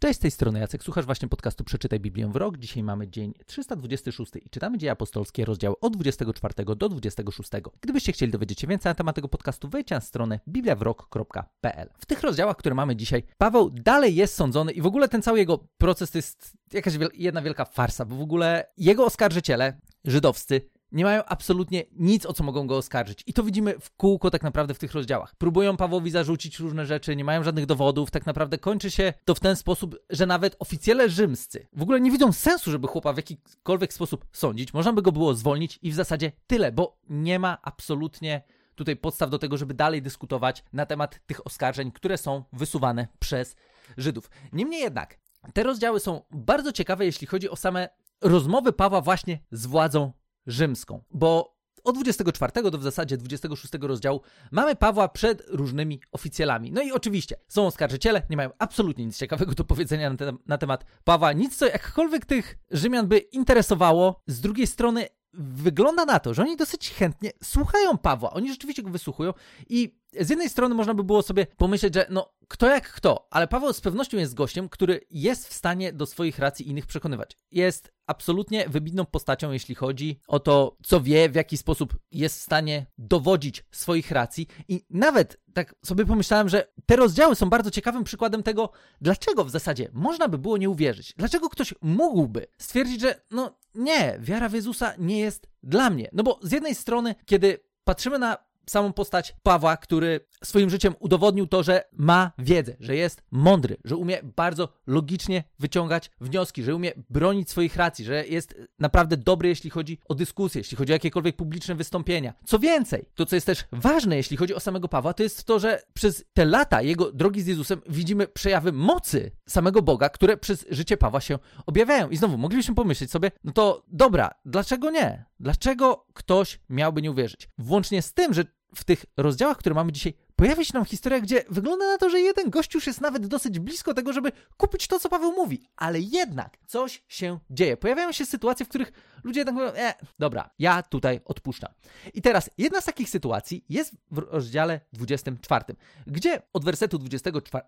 Cześć, z tej strony Jacek, słuchasz właśnie podcastu Przeczytaj Biblię w rok. Dzisiaj mamy dzień 326 i czytamy Dzieje Apostolskie, rozdział od 24 do 26. Gdybyście chcieli dowiedzieć się więcej na temat tego podcastu, wejdźcie na stronę bibliawrok.pl. W tych rozdziałach, które mamy dzisiaj, Paweł dalej jest sądzony i w ogóle ten cały jego proces to jest jakaś jedna wielka farsa, bo w ogóle jego oskarżyciele żydowscy nie mają absolutnie nic, o co mogą go oskarżyć. I to widzimy w kółko tak naprawdę w tych rozdziałach. Próbują Pawłowi zarzucić różne rzeczy, nie mają żadnych dowodów. Tak naprawdę kończy się to w ten sposób, że nawet oficjele rzymscy w ogóle nie widzą sensu, żeby chłopa w jakikolwiek sposób sądzić. Można by go było zwolnić i w zasadzie tyle, bo nie ma absolutnie tutaj podstaw do tego, żeby dalej dyskutować na temat tych oskarżeń, które są wysuwane przez Żydów. Niemniej jednak, te rozdziały są bardzo ciekawe, jeśli chodzi o same rozmowy Pawła właśnie z władzą rzymską, bo od 24 do w zasadzie 26 rozdziału mamy Pawła przed różnymi oficjalami. No i oczywiście są oskarżyciele, nie mają absolutnie nic ciekawego do powiedzenia na, te, na temat Pawła, nic co jakkolwiek tych Rzymian by interesowało. Z drugiej strony wygląda na to, że oni dosyć chętnie słuchają Pawła. Oni rzeczywiście go wysłuchują i z jednej strony można by było sobie pomyśleć, że no kto jak kto, ale Paweł z pewnością jest gościem, który jest w stanie do swoich racji innych przekonywać. Jest absolutnie wybitną postacią, jeśli chodzi o to, co wie, w jaki sposób jest w stanie dowodzić swoich racji. I nawet tak sobie pomyślałem, że te rozdziały są bardzo ciekawym przykładem tego, dlaczego w zasadzie można by było nie uwierzyć. Dlaczego ktoś mógłby stwierdzić, że no nie, wiara w Jezusa nie jest dla mnie. No bo z jednej strony, kiedy patrzymy na samą postać Pawła, który swoim życiem udowodnił to, że ma wiedzę, że jest mądry, że umie bardzo logicznie wyciągać wnioski, że umie bronić swoich racji, że jest naprawdę dobry, jeśli chodzi o dyskusję, jeśli chodzi o jakiekolwiek publiczne wystąpienia. Co więcej, to co jest też ważne, jeśli chodzi o samego Pawła, to jest to, że przez te lata jego drogi z Jezusem widzimy przejawy mocy samego Boga, które przez życie Pawła się objawiają. I znowu moglibyśmy pomyśleć sobie, no to dobra, dlaczego nie? Dlaczego ktoś miałby nie uwierzyć? Włącznie z tym, że w tych rozdziałach, które mamy dzisiaj, pojawia się nam historia, gdzie wygląda na to, że jeden gość już jest nawet dosyć blisko tego, żeby kupić to, co Paweł mówi, ale jednak coś się dzieje. Pojawiają się sytuacje, w których ludzie jednak mówią, e, dobra, ja tutaj odpuszczam. I teraz jedna z takich sytuacji jest w rozdziale 24, gdzie od wersetu 24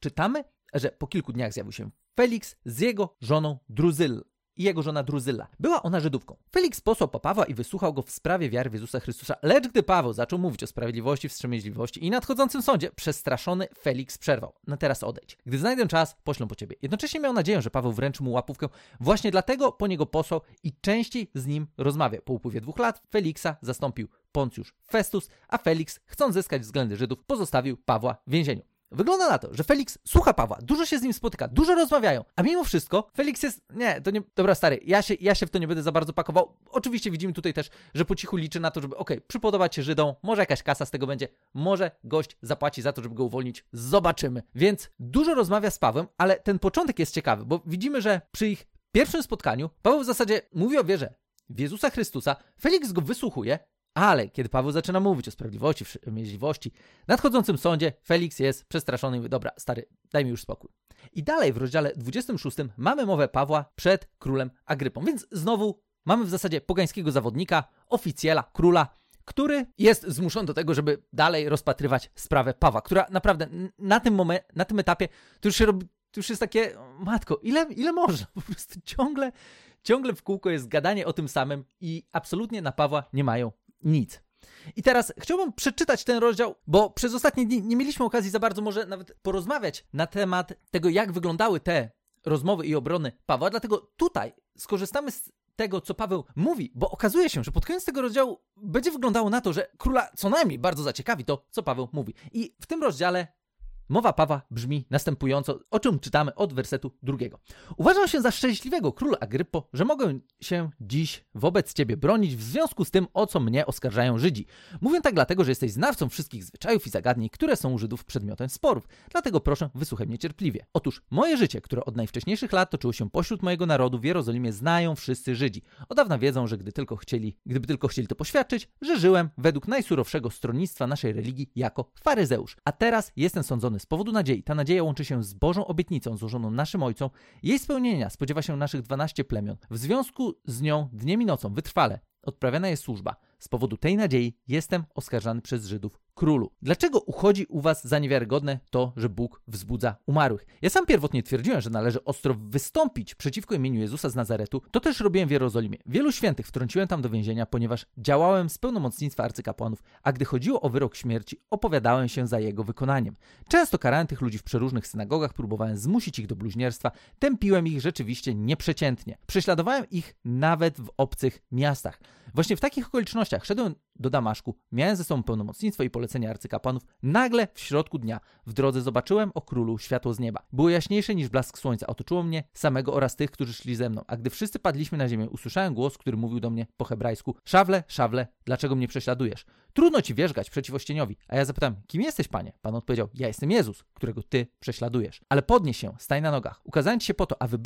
czytamy, że po kilku dniach zjawił się Felix z jego żoną Druzyl i jego żona Druzyla. Była ona Żydówką. Felix posłał po Pawła i wysłuchał go w sprawie wiary w Jezusa Chrystusa, lecz gdy Paweł zaczął mówić o sprawiedliwości, wstrzemięźliwości i nadchodzącym sądzie, przestraszony Felix przerwał. No teraz odejdź. Gdy znajdę czas, poślę po ciebie. Jednocześnie miał nadzieję, że Paweł wręczy mu łapówkę. Właśnie dlatego po niego posłał i częściej z nim rozmawia. Po upływie dwóch lat Feliksa zastąpił Poncjusz Festus, a Felix, chcąc zyskać względy Żydów, pozostawił Pawła w więzieniu. Wygląda na to, że Felix słucha Pawła, dużo się z nim spotyka, dużo rozmawiają, a mimo wszystko Felix jest, nie, to nie, dobra stary, ja się, ja się w to nie będę za bardzo pakował. Oczywiście widzimy tutaj też, że po cichu liczy na to, żeby, okej, okay, przypodobać się Żydom, może jakaś kasa z tego będzie, może gość zapłaci za to, żeby go uwolnić, zobaczymy. Więc dużo rozmawia z Pawłem, ale ten początek jest ciekawy, bo widzimy, że przy ich pierwszym spotkaniu Paweł w zasadzie mówi o wierze w Jezusa Chrystusa, Felix go wysłuchuje, ale kiedy Paweł zaczyna mówić o sprawiedliwości, wstrzemięźliwości, nadchodzącym sądzie, Felix jest przestraszony i mówi, dobra, stary, daj mi już spokój. I dalej w rozdziale 26 mamy mowę Pawła przed królem Agrypą, więc znowu mamy w zasadzie pogańskiego zawodnika, oficjela, króla, który jest zmuszony do tego, żeby dalej rozpatrywać sprawę Pawła, która naprawdę na tym momencie, na tym etapie to już się robi, to już jest takie, matko, ile, ile można? Po prostu ciągle, ciągle w kółko jest gadanie o tym samym i absolutnie na Pawła nie mają nic. I teraz chciałbym przeczytać ten rozdział, bo przez ostatnie dni nie mieliśmy okazji za bardzo może nawet porozmawiać na temat tego, jak wyglądały te rozmowy i obrony Pawła, dlatego tutaj skorzystamy z tego, co Paweł mówi, bo okazuje się, że pod koniec tego rozdziału będzie wyglądało na to, że króla co najmniej bardzo zaciekawi to, co Paweł mówi. I w tym rozdziale Mowa Pawła brzmi następująco, o czym czytamy od wersetu drugiego. Uważam się za szczęśliwego, król Agrypo, że mogę się dziś wobec ciebie bronić w związku z tym, o co mnie oskarżają Żydzi. Mówię tak dlatego, że jesteś znawcą wszystkich zwyczajów i zagadnień, które są u Żydów przedmiotem sporów. Dlatego proszę, wysłuchaj mnie cierpliwie. Otóż moje życie, które od najwcześniejszych lat toczyło się pośród mojego narodu w Jerozolimie, znają wszyscy Żydzi. Od dawna wiedzą, że gdy tylko chcieli, gdyby tylko chcieli to poświadczyć, że żyłem według najsurowszego stronnictwa naszej religii jako faryzeusz. A teraz jestem sądzony z powodu nadziei. Ta nadzieja łączy się z Bożą obietnicą złożoną naszym ojcom. Jej spełnienia spodziewa się naszych 12 plemion. W związku z nią dniem i nocą wytrwale odprawiana jest służba. Z powodu tej nadziei jestem oskarżany przez Żydów królu. Dlaczego uchodzi u was za niewiarygodne to, że Bóg wzbudza umarłych? Ja sam pierwotnie twierdziłem, że należy ostro wystąpić przeciwko imieniu Jezusa z Nazaretu. To też robiłem w Jerozolimie. Wielu świętych wtrąciłem tam do więzienia, ponieważ działałem z pełnomocnictwa arcykapłanów, a gdy chodziło o wyrok śmierci, opowiadałem się za jego wykonaniem. Często karałem tych ludzi w przeróżnych synagogach, próbowałem zmusić ich do bluźnierstwa, tępiłem ich rzeczywiście nieprzeciętnie. Prześladowałem ich nawet w obcych miastach. Właśnie w takich okolicznościach szedłem do Damaszku, miałem ze sobą pełnomocnictwo i polecenia arcykapłanów. Nagle w środku dnia w drodze zobaczyłem o królu światło z nieba. Było jaśniejsze niż blask słońca, otoczyło mnie samego oraz tych, którzy szli ze mną. A gdy wszyscy padliśmy na ziemię, usłyszałem głos, który mówił do mnie po hebrajsku: Szawle, szawle, dlaczego mnie prześladujesz? Trudno ci wierzgać przeciw ościeniowi. A ja zapytałem, kim jesteś, panie? Pan odpowiedział, ja jestem Jezus, którego ty prześladujesz. Ale podnieś się, staj na nogach. Ukazałem ci się po to, aby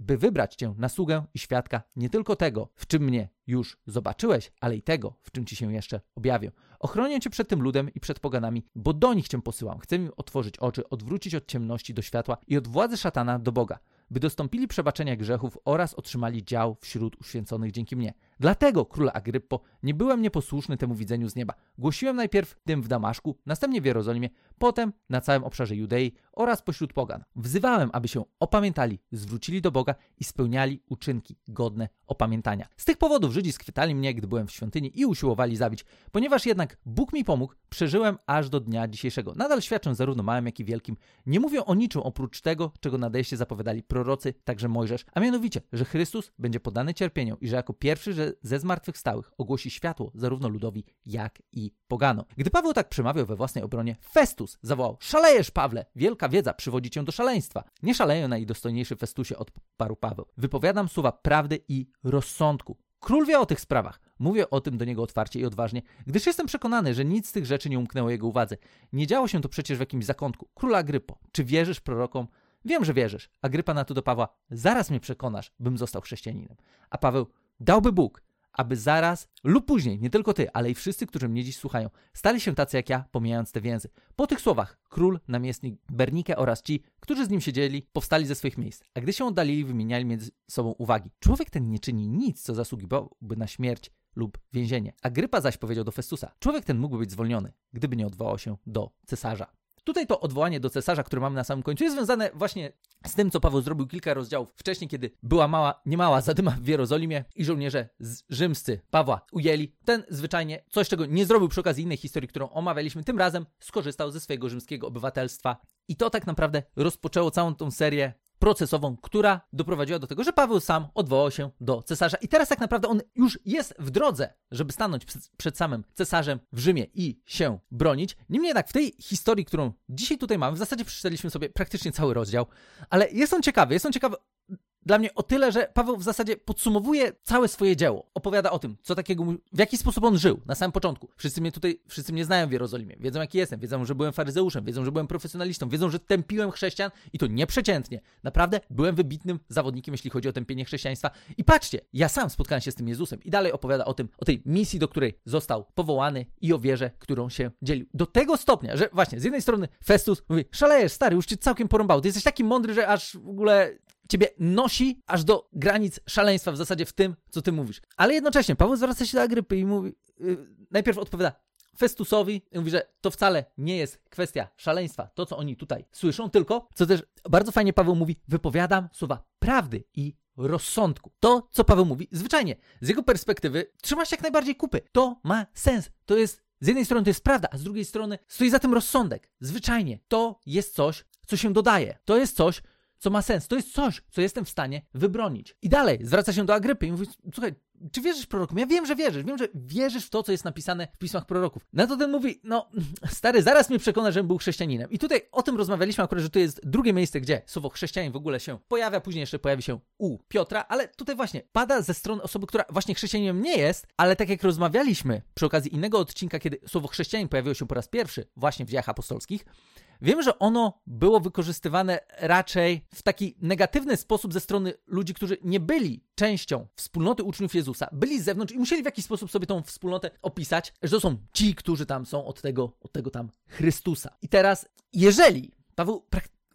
by wybrać cię na sługę i świadka nie tylko tego, w czym mnie już zobaczyłeś, ale i tego, w czym ci się jeszcze objawię. Ochronię cię przed tym ludem i przed poganami, bo do nich cię posyłam. Chcę im otworzyć oczy, odwrócić od ciemności do światła i od władzy szatana do Boga, by dostąpili przebaczenia grzechów oraz otrzymali dział wśród uświęconych dzięki mnie. Dlatego, króla Agryppo, nie byłem nieposłuszny temu widzeniu z nieba. Głosiłem najpierw tym w Damaszku, następnie w Jerozolimie, potem na całym obszarze Judei oraz pośród pogan. Wzywałem, aby się opamiętali, zwrócili do Boga i spełniali uczynki godne opamiętania. Z tych powodów Żydzi schwytali mnie, gdy byłem w świątyni i usiłowali zabić. Ponieważ jednak Bóg mi pomógł, przeżyłem aż do dnia dzisiejszego. Nadal świadczę zarówno małym, jak i wielkim. Nie mówię o niczym oprócz tego, czego nadejście zapowiadali prorocy, także Mojżesz, a mianowicie, że Chrystus będzie podany cierpieniom i że jako pierwszy że ze zmartwychwstałych ogłosi światło zarówno ludowi, jak i pogano. Gdy Paweł tak przemawiał we własnej obronie, Festus zawołał: Szalejesz, Pawle! Wielka wiedza przywodzi cię do szaleństwa. Nie szaleję, najdostojniejszy Festusie, odparł Paweł. Wypowiadam słowa prawdy i rozsądku. Król wie o tych sprawach. Mówię o tym do niego otwarcie i odważnie, gdyż jestem przekonany, że nic z tych rzeczy nie umknęło jego uwadze. Nie działo się to przecież w jakimś zakątku. Króla Agrypo, czy wierzysz prorokom? Wiem, że wierzysz. Agrypa na to do Pawła, zaraz mnie przekonasz, bym został chrześcijaninem. A Paweł, dałby Bóg, aby zaraz lub później, nie tylko ty, ale i wszyscy, którzy mnie dziś słuchają, stali się tacy jak ja, pomijając te więzy. Po tych słowach król, namiestnik Bernike oraz ci, którzy z nim siedzieli, powstali ze swoich miejsc, a gdy się oddalili, wymieniali między sobą uwagi. Człowiek ten nie czyni nic, co zasługiwałby na śmierć lub więzienie. Agrypa zaś powiedział do Festusa: Człowiek ten mógłby być zwolniony, gdyby nie odwołał się do cesarza. Tutaj to odwołanie do cesarza, które mamy na samym końcu, jest związane właśnie z tym, co Paweł zrobił kilka rozdziałów wcześniej, kiedy była mała, niemała zadyma w Jerozolimie i żołnierze rzymscy Pawła ujęli. Ten zwyczajnie coś, czego nie zrobił przy okazji innej historii, którą omawialiśmy, tym razem skorzystał ze swojego rzymskiego obywatelstwa. I to tak naprawdę rozpoczęło całą tą serię procesową, która doprowadziła do tego, że Paweł sam odwołał się do cesarza. I teraz tak naprawdę on już jest w drodze, żeby stanąć przed samym cesarzem w Rzymie i się bronić. Niemniej jednak w tej historii, którą dzisiaj tutaj mamy, w zasadzie przeczytaliśmy sobie praktycznie cały rozdział, ale jest on ciekawy. Jest on ciekawy dla mnie o tyle, że Paweł w zasadzie podsumowuje całe swoje dzieło. Opowiada o tym, co takiego, w jaki sposób on żył na samym początku. Wszyscy mnie tutaj, wszyscy mnie znają w Jerozolimie, wiedzą jaki jestem, wiedzą, że byłem faryzeuszem, wiedzą, że byłem profesjonalistą, wiedzą, że tępiłem chrześcijan i to nieprzeciętnie. Naprawdę byłem wybitnym zawodnikiem, jeśli chodzi o tępienie chrześcijaństwa. I patrzcie, ja sam spotkałem się z tym Jezusem i dalej opowiada o tym, o tej misji, do której został powołany i o wierze, którą się dzielił. Do tego stopnia, że właśnie z jednej strony Festus mówi, szalejesz stary, już cię całkiem porąbał, ty jesteś taki mądry, że aż w ogóle ciebie nosi aż do granic szaleństwa w zasadzie w tym, co ty mówisz. Ale jednocześnie Paweł zwraca się do Agrypy i mówi, yy, najpierw odpowiada Festusowi i mówi, że to wcale nie jest kwestia szaleństwa, to co oni tutaj słyszą, tylko, co też bardzo fajnie Paweł mówi, wypowiadam słowa prawdy i rozsądku. To, co Paweł mówi, zwyczajnie, z jego perspektywy trzyma się jak najbardziej kupy. To ma sens. To jest, z jednej strony to jest prawda, a z drugiej strony stoi za tym rozsądek. Zwyczajnie. To jest coś, co się dodaje. To jest coś, co ma sens. To jest coś, co jestem w stanie wybronić. I dalej zwraca się do Agrypy i mówi: Słuchaj, czy wierzysz prorokom? Ja wiem, że wierzysz. Wiem, że wierzysz w to, co jest napisane w pismach proroków. Na to ten mówi: No, stary, zaraz mnie przekona, żebym był chrześcijaninem. I tutaj o tym rozmawialiśmy akurat, że to jest drugie miejsce, gdzie słowo chrześcijanin w ogóle się pojawia. Później jeszcze pojawi się u Piotra, ale tutaj właśnie pada ze strony osoby, która właśnie chrześcijaninem nie jest, ale tak jak rozmawialiśmy przy okazji innego odcinka, kiedy słowo chrześcijanin pojawiło się po raz pierwszy właśnie w dziejach apostolskich, Wiem, że ono było wykorzystywane raczej w taki negatywny sposób ze strony ludzi, którzy nie byli częścią wspólnoty uczniów Jezusa, byli z zewnątrz i musieli w jakiś sposób sobie tą wspólnotę opisać, że to są ci, którzy tam są od tego, od tego tam Chrystusa. I teraz, jeżeli Paweł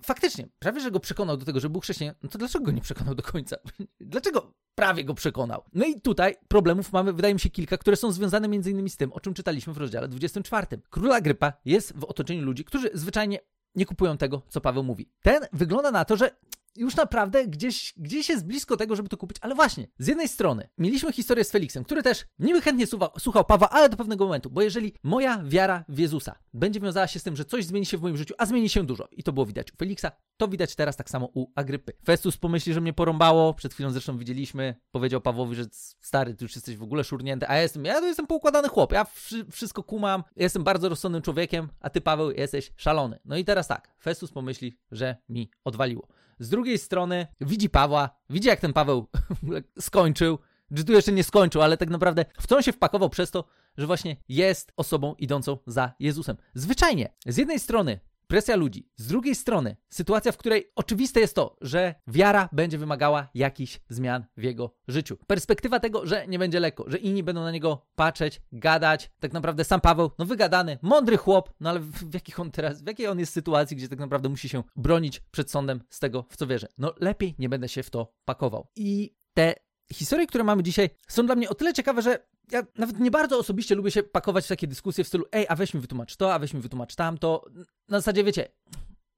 faktycznie, prawie że go przekonał do tego, że był chrześcijanin, no to dlaczego go nie przekonał do końca? dlaczego prawie go przekonał? No i tutaj problemów mamy, wydaje mi się, kilka, które są związane między innymi z tym, o czym czytaliśmy w rozdziale 24. Króla Grypa jest w otoczeniu ludzi, którzy zwyczajnie nie kupują tego, co Paweł mówi. Ten wygląda na to, że już naprawdę gdzieś, gdzieś jest blisko tego, żeby to kupić. Ale właśnie, z jednej strony mieliśmy historię z Feliksem, który też niby chętnie słuchał, słuchał Pawła, ale do pewnego momentu, bo jeżeli moja wiara w Jezusa będzie wiązała się z tym, że coś zmieni się w moim życiu, a zmieni się dużo, i to było widać u Feliksa, to widać teraz tak samo u Agrypy. Festus pomyśli, że mnie porąbało, przed chwilą zresztą widzieliśmy, powiedział Pawłowi, że stary, ty już jesteś w ogóle szurnięty, a ja jestem, ja to jestem poukładany chłop, ja wszystko kumam, jestem bardzo rozsądnym człowiekiem, a ty Paweł jesteś szalony. No i teraz tak, Festus pomyśli, że mi odwaliło. Z drugiej strony widzi Pawła, widzi jak ten Paweł skończył, że tu jeszcze nie skończył, ale tak naprawdę w co on się wpakował przez to, że właśnie jest osobą idącą za Jezusem. Zwyczajnie, z jednej strony presja ludzi. Z drugiej strony, sytuacja, w której oczywiste jest to, że wiara będzie wymagała jakichś zmian w jego życiu. Perspektywa tego, że nie będzie lekko, że inni będą na niego patrzeć, gadać. Tak naprawdę sam Paweł, no wygadany, mądry chłop, no ale w, w jakich on teraz, w jakiej on jest sytuacji, gdzie tak naprawdę musi się bronić przed sądem z tego, w co wierzy. No lepiej nie będę się w to pakował. I te historie, które mamy dzisiaj, są dla mnie o tyle ciekawe, że ja nawet nie bardzo osobiście lubię się pakować w takie dyskusje w stylu ej, a weź mi wytłumacz to, a weź mi wytłumacz tamto. Na zasadzie, wiecie,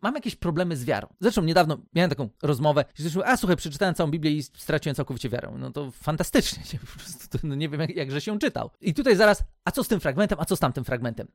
mam jakieś problemy z wiarą. Zresztą niedawno miałem taką rozmowę, że a słuchaj, przeczytałem całą Biblię i straciłem całkowicie wiarę. No to fantastycznie, nie, po prostu, no nie wiem jak, jakże się czytał. I tutaj zaraz, a co z tym fragmentem, a co z tamtym fragmentem?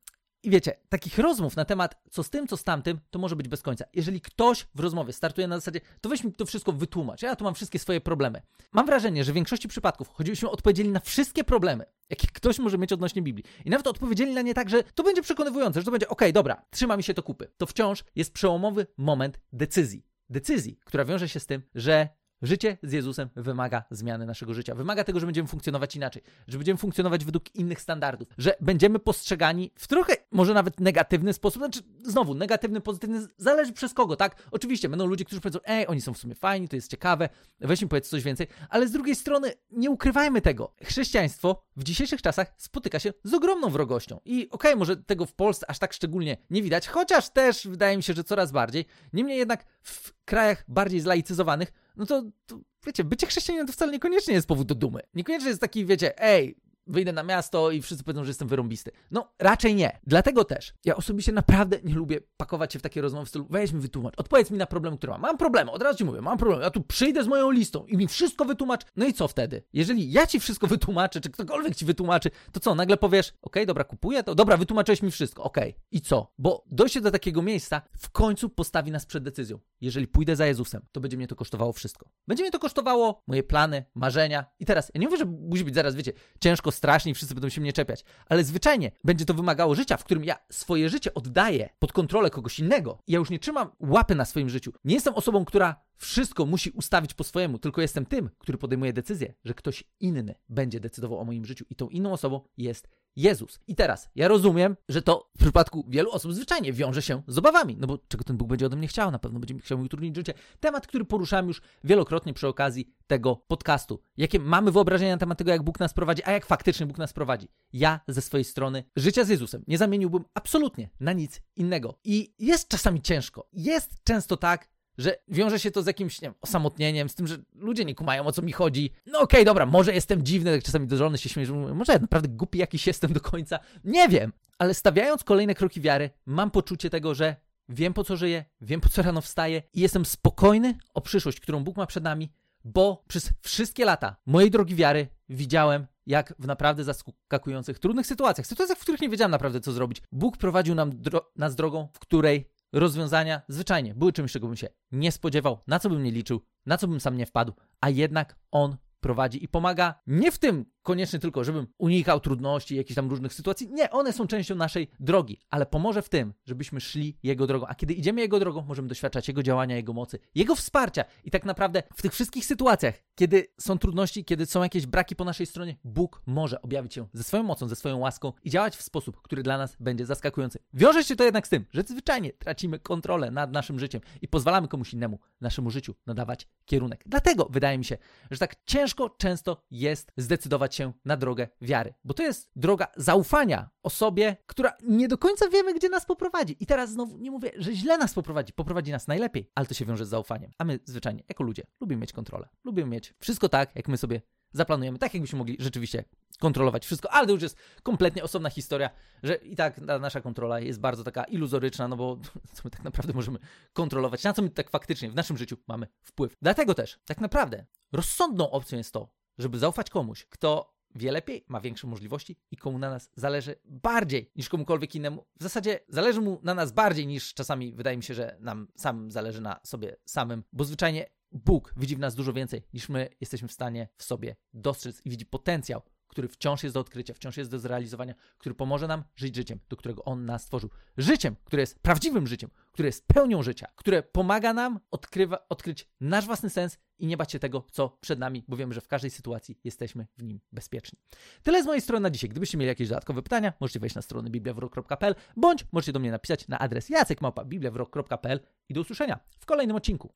I wiecie, takich rozmów na temat co z tym, co z tamtym, to może być bez końca. Jeżeli ktoś w rozmowie startuje na zasadzie, to weź mi to wszystko wytłumacz, ja tu mam wszystkie swoje problemy. Mam wrażenie, że w większości przypadków chodziliśmy odpowiedzieli na wszystkie problemy, jakie ktoś może mieć odnośnie Biblii. I nawet odpowiedzieli na nie tak, że to będzie przekonywujące, że to będzie, okej, okay, dobra, trzyma mi się to kupy. To wciąż jest przełomowy moment decyzji. Decyzji, która wiąże się z tym, że Życie z Jezusem wymaga zmiany naszego życia. Wymaga tego, że będziemy funkcjonować inaczej, że będziemy funkcjonować według innych standardów, że będziemy postrzegani w trochę, może nawet negatywny sposób. Znaczy, znowu, negatywny, pozytywny, zależy przez kogo, tak? Oczywiście będą ludzie, którzy powiedzą, ej, oni są w sumie fajni, to jest ciekawe, weź mi powiedz coś więcej, ale z drugiej strony nie ukrywajmy tego. Chrześcijaństwo w dzisiejszych czasach spotyka się z ogromną wrogością. I okej, okay, może tego w Polsce aż tak szczególnie nie widać, chociaż też wydaje mi się, że coraz bardziej. Niemniej jednak w krajach bardziej zlaicyzowanych no to, to wiecie, bycie chrześcijaninem to wcale niekoniecznie jest powód do dumy. Niekoniecznie jest taki, wiecie, ej, wyjdę na miasto i wszyscy powiedzą, że jestem wyrąbisty. No, raczej nie. Dlatego też ja osobiście naprawdę nie lubię pakować się w takie rozmowy w stylu weź mi wytłumacz, odpowiedz mi na problem, który mam. Mam problemy, od razu ci mówię, mam problem. Ja tu przyjdę z moją listą i mi wszystko wytłumacz. No i co wtedy? Jeżeli ja ci wszystko wytłumaczę, czy ktokolwiek ci wytłumaczy, to co, nagle powiesz, okej, okay, dobra, kupuję to, dobra, wytłumaczyłeś mi wszystko, okej. Okay. I co? Bo dojście do takiego miejsca w końcu postawi nas przed decyzją. Jeżeli pójdę za Jezusem, to będzie mnie to kosztowało wszystko. Będzie mnie to kosztowało moje plany, marzenia. I teraz, ja nie mówię, że musi być zaraz, wiecie, ciężko, strasznie wszyscy będą się mnie czepiać. Ale zwyczajnie będzie to wymagało życia, w którym ja swoje życie oddaję pod kontrolę kogoś innego. Ja już nie trzymam łapy na swoim życiu. Nie jestem osobą, która wszystko musi ustawić po swojemu, tylko jestem tym, który podejmuje decyzję, że ktoś inny będzie decydował o moim życiu i tą inną osobą jest Jezus. I teraz, ja rozumiem, że to w przypadku wielu osób zwyczajnie wiąże się z obawami, no bo czego ten Bóg będzie ode mnie chciał, na pewno będzie chciał mi utrudnić życie. Temat, który poruszałem już wielokrotnie przy okazji tego podcastu. Jakie mamy wyobrażenia na temat tego, jak Bóg nas prowadzi, a jak faktycznie Bóg nas prowadzi. Ja ze swojej strony życia z Jezusem nie zamieniłbym absolutnie na nic innego. I jest czasami ciężko. Jest często tak, że wiąże się to z jakimś, nie osamotnieniem, z tym, że ludzie nie kumają o co mi chodzi. No okej, okay, dobra, może jestem dziwny, tak czasami do żony się śmieję, że może ja naprawdę głupi jakiś jestem do końca. Nie wiem, ale stawiając kolejne kroki wiary, mam poczucie tego, że wiem po co żyję, wiem po co rano wstaję i jestem spokojny o przyszłość, którą Bóg ma przed nami, bo przez wszystkie lata mojej drogi wiary widziałem, jak w naprawdę zaskakujących, trudnych sytuacjach, sytuacjach, w których nie wiedziałem naprawdę co zrobić, Bóg prowadził nam dro nas drogą, w której rozwiązania zwyczajnie. Były czymś, czego bym się nie spodziewał, na co bym nie liczył, na co bym sam nie wpadł, a jednak on prowadzi i pomaga nie w tym koniecznie tylko, żebym unikał trudności, jakichś tam różnych sytuacji. Nie, one są częścią naszej drogi, ale pomoże w tym, żebyśmy szli Jego drogą. A kiedy idziemy Jego drogą, możemy doświadczać Jego działania, Jego mocy, Jego wsparcia. I tak naprawdę w tych wszystkich sytuacjach, kiedy są trudności, kiedy są jakieś braki po naszej stronie, Bóg może objawić się ze swoją mocą, ze swoją łaską i działać w sposób, który dla nas będzie zaskakujący. Wiąże się to jednak z tym, że zwyczajnie tracimy kontrolę nad naszym życiem i pozwalamy komuś innemu naszemu życiu nadawać kierunek. Dlatego wydaje mi się, że tak ciężko często jest zdecydować się na drogę wiary. Bo to jest droga zaufania osobie, która nie do końca wiemy, gdzie nas poprowadzi. I teraz znowu nie mówię, że źle nas poprowadzi, poprowadzi nas najlepiej, ale to się wiąże z zaufaniem. A my zwyczajnie, jako ludzie, lubimy mieć kontrolę. Lubimy mieć wszystko tak, jak my sobie zaplanujemy, tak jakbyśmy mogli rzeczywiście kontrolować wszystko, ale to już jest kompletnie osobna historia, że i tak nasza kontrola jest bardzo taka iluzoryczna, no bo co my tak naprawdę możemy kontrolować, na co my tak faktycznie w naszym życiu mamy wpływ. Dlatego też, tak naprawdę, rozsądną opcją jest to, żeby zaufać komuś, kto wie lepiej, ma większe możliwości i komu na nas zależy bardziej niż komukolwiek innemu. W zasadzie zależy mu na nas bardziej niż czasami wydaje mi się, że nam samym zależy na sobie samym, bo zwyczajnie Bóg widzi w nas dużo więcej niż my jesteśmy w stanie w sobie dostrzec i widzi potencjał, który wciąż jest do odkrycia, wciąż jest do zrealizowania, który pomoże nam żyć życiem, do którego On nas stworzył. Życiem, które jest prawdziwym życiem, które jest pełnią życia, które pomaga nam odkrywa, odkryć nasz własny sens i nie bać się tego, co przed nami, bo wiemy, że w każdej sytuacji jesteśmy w nim bezpieczni. Tyle z mojej strony na dzisiaj. Gdybyście mieli jakieś dodatkowe pytania, możecie wejść na stronę bibliawrok.pl bądź możecie do mnie napisać na adres jacekmałpa.bibliawrok.pl i do usłyszenia w kolejnym odcinku.